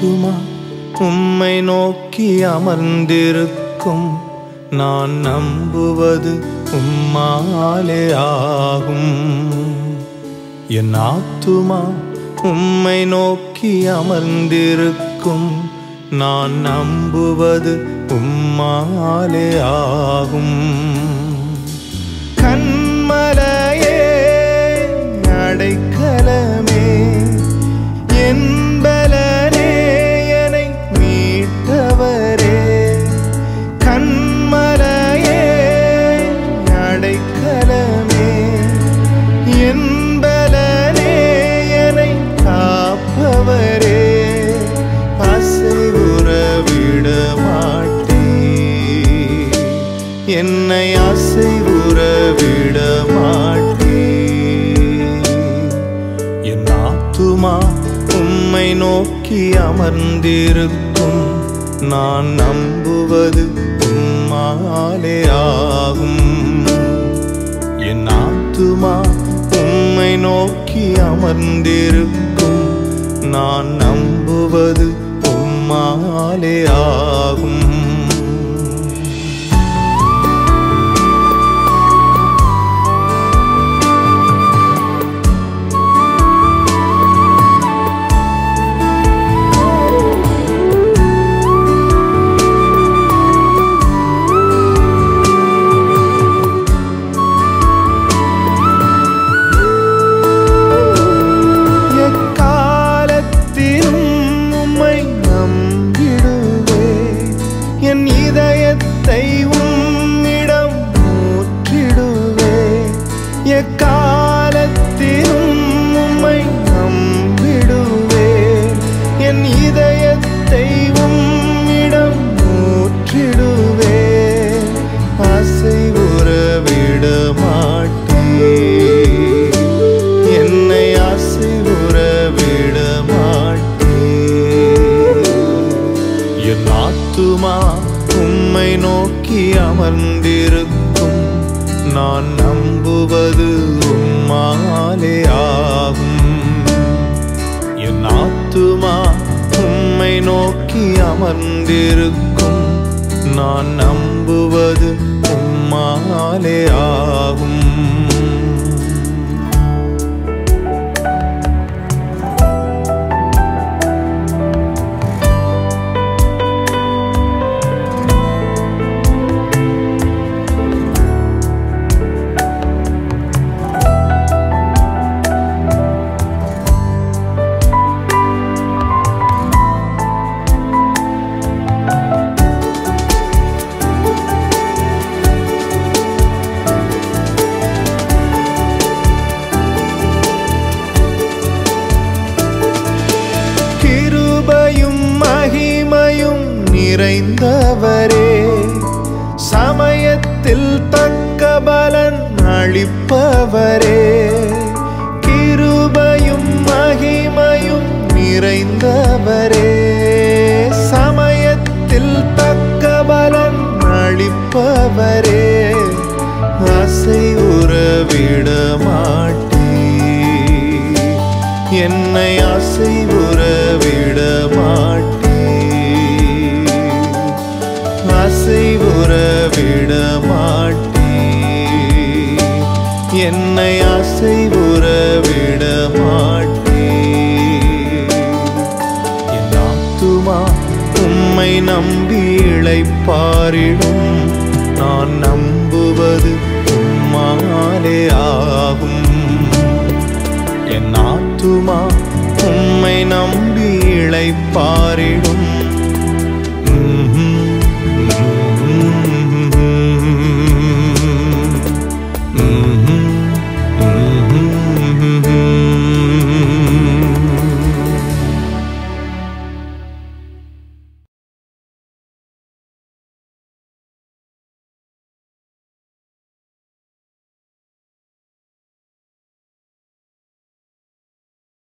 ஆத்துமா உம்மை நோக்கி அமர்ந்திருக்கும். நான் நம்புவது உம்மாலே ஆகும். என் ஆத்துமா உம்மை நோக்கி அமர்ந்திருக்கும். நான் நம்புவது உம்மாலே ஆகும். என்னை அசைவுற உறவிட மாட்டே என் ஆத்துமா உம்மை நோக்கி அமர்ந்திருக்கும். நான் நம்புவது உம்மாலே ஆகும். என் ஆத்துமா உம்மை நோக்கி அமர்ந்திருக்கும். நான் நம்புவது உம்மாலே ஆகும். என் ஆத்துமா உம்மை நோக்கி அமர்ந்திருக்கும். நான் நம்புவது உம்மாலே ஆகும். என் ஆத்துமா உம்மை நோக்கி அமர்ந்திருக்கும். நான் நம்புவது உம்மாலே ஆகும். நிறைந்தவரே. சமயத்தில் தக்க பலன் அளிப்பவரே. கிருபையும் மகிமையும் நிறைந்தவரே. சமயத்தில் தக்க பலன் அளிப்பவரே. அசை உறவிட மாட்டே. என்னை அசைவுற விட என்னை ஆசை உறவிட மாட்டே என் ஆத்துமா உம்மை நம்பி இழைப்பாரிடும். நான் நம்புவது உம்மாலே ஆகும். என் ஆத்துமா உம்மை நம்பி இழைப்பாரிடும்.